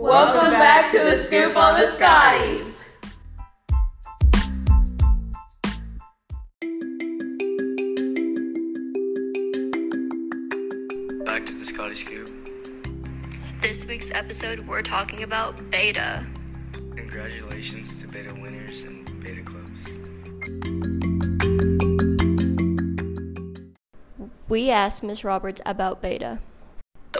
Welcome back to the Scoop on the Scotties. Back to the Scotty Scoop. This week's episode, we're talking about beta. Congratulations to beta winners and beta clubs. We asked Ms. Roberts about beta.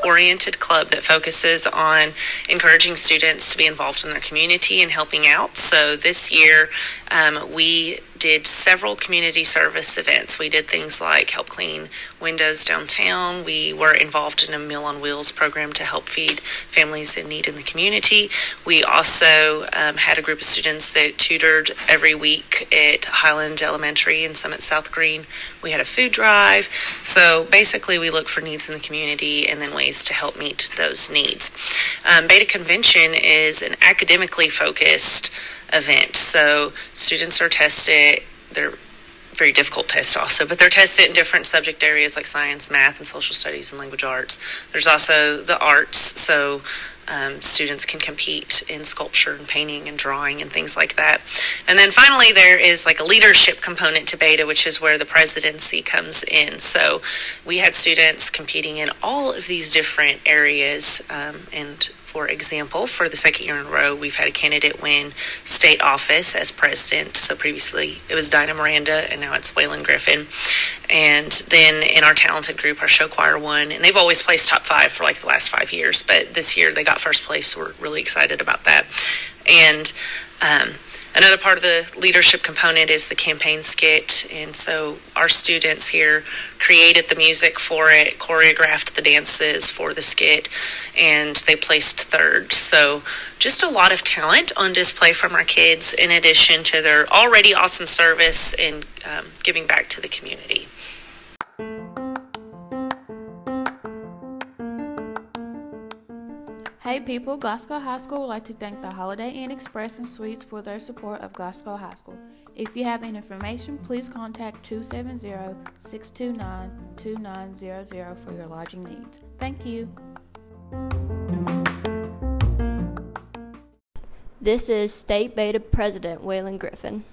Oriented club that focuses on encouraging students to be involved in their community and helping out. So this year, um, we did several community service events. We did things like help clean windows downtown. We were involved in a Meal on Wheels program to help feed families in need in the community. We also um, had a group of students that tutored every week at Highland Elementary in Summit South Green. We had a food drive. So basically, we look for needs in the community and then ways to help meet those needs. Um, Beta Convention is an academically focused event. So students are tested. They're very difficult tests also, but they're tested in different subject areas like science, math, and social studies and language arts. There's also the arts, so um, students can compete in sculpture and painting and drawing and things like that. And then finally, there is like a leadership component to beta, which is where the presidency comes in. So we had students competing in all of these different areas um, and for example, for the second year in a row, we've had a candidate win state office as president. So previously it was Dinah Miranda, and now it's Waylon Griffin. And then in our talented group, our show choir won, and they've always placed top five for like the last five years. But this year they got first place, so we're really excited about that. And um, Another part of the leadership component is the campaign skit. And so our students here created the music for it, choreographed the dances for the skit, and they placed third. So just a lot of talent on display from our kids, in addition to their already awesome service and um, giving back to the community. Hey people, Glasgow High School would like to thank the Holiday Inn Express and Suites for their support of Glasgow High School. If you have any information, please contact 270-629-2900 for your lodging needs. Thank you. This is State Beta President Waylon Griffin.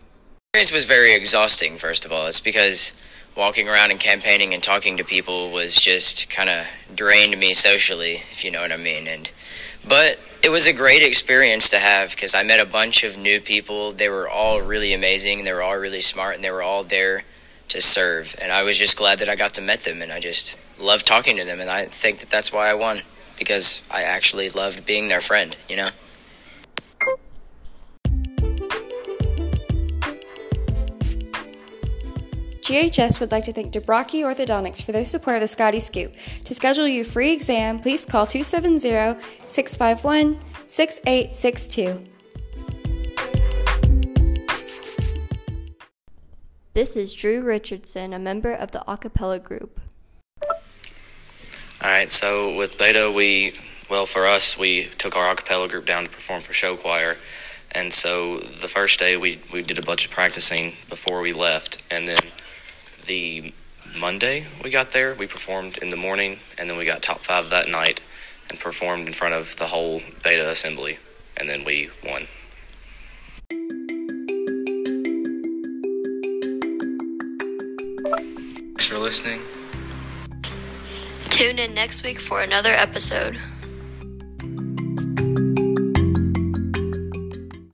experience was very exhausting first of all it's because walking around and campaigning and talking to people was just kind of drained me socially if you know what i mean and but it was a great experience to have because i met a bunch of new people. They were all really amazing they were all really smart and they were all there to serve and i was just glad that i got to meet them and i just loved talking to them and i think that that's why i won because i actually loved being their friend you know GHS would like to thank Debraki Orthodontics for their support of the Scotty Scoop. To schedule your free exam, please call 270 651 6862. This is Drew Richardson, a member of the acapella group. All right, so with Beta, we, well, for us, we took our acapella group down to perform for show choir. And so the first day we, we did a bunch of practicing before we left. And then the Monday we got there, we performed in the morning. And then we got top five that night and performed in front of the whole Beta assembly. And then we won. Thanks for listening. Tune in next week for another episode.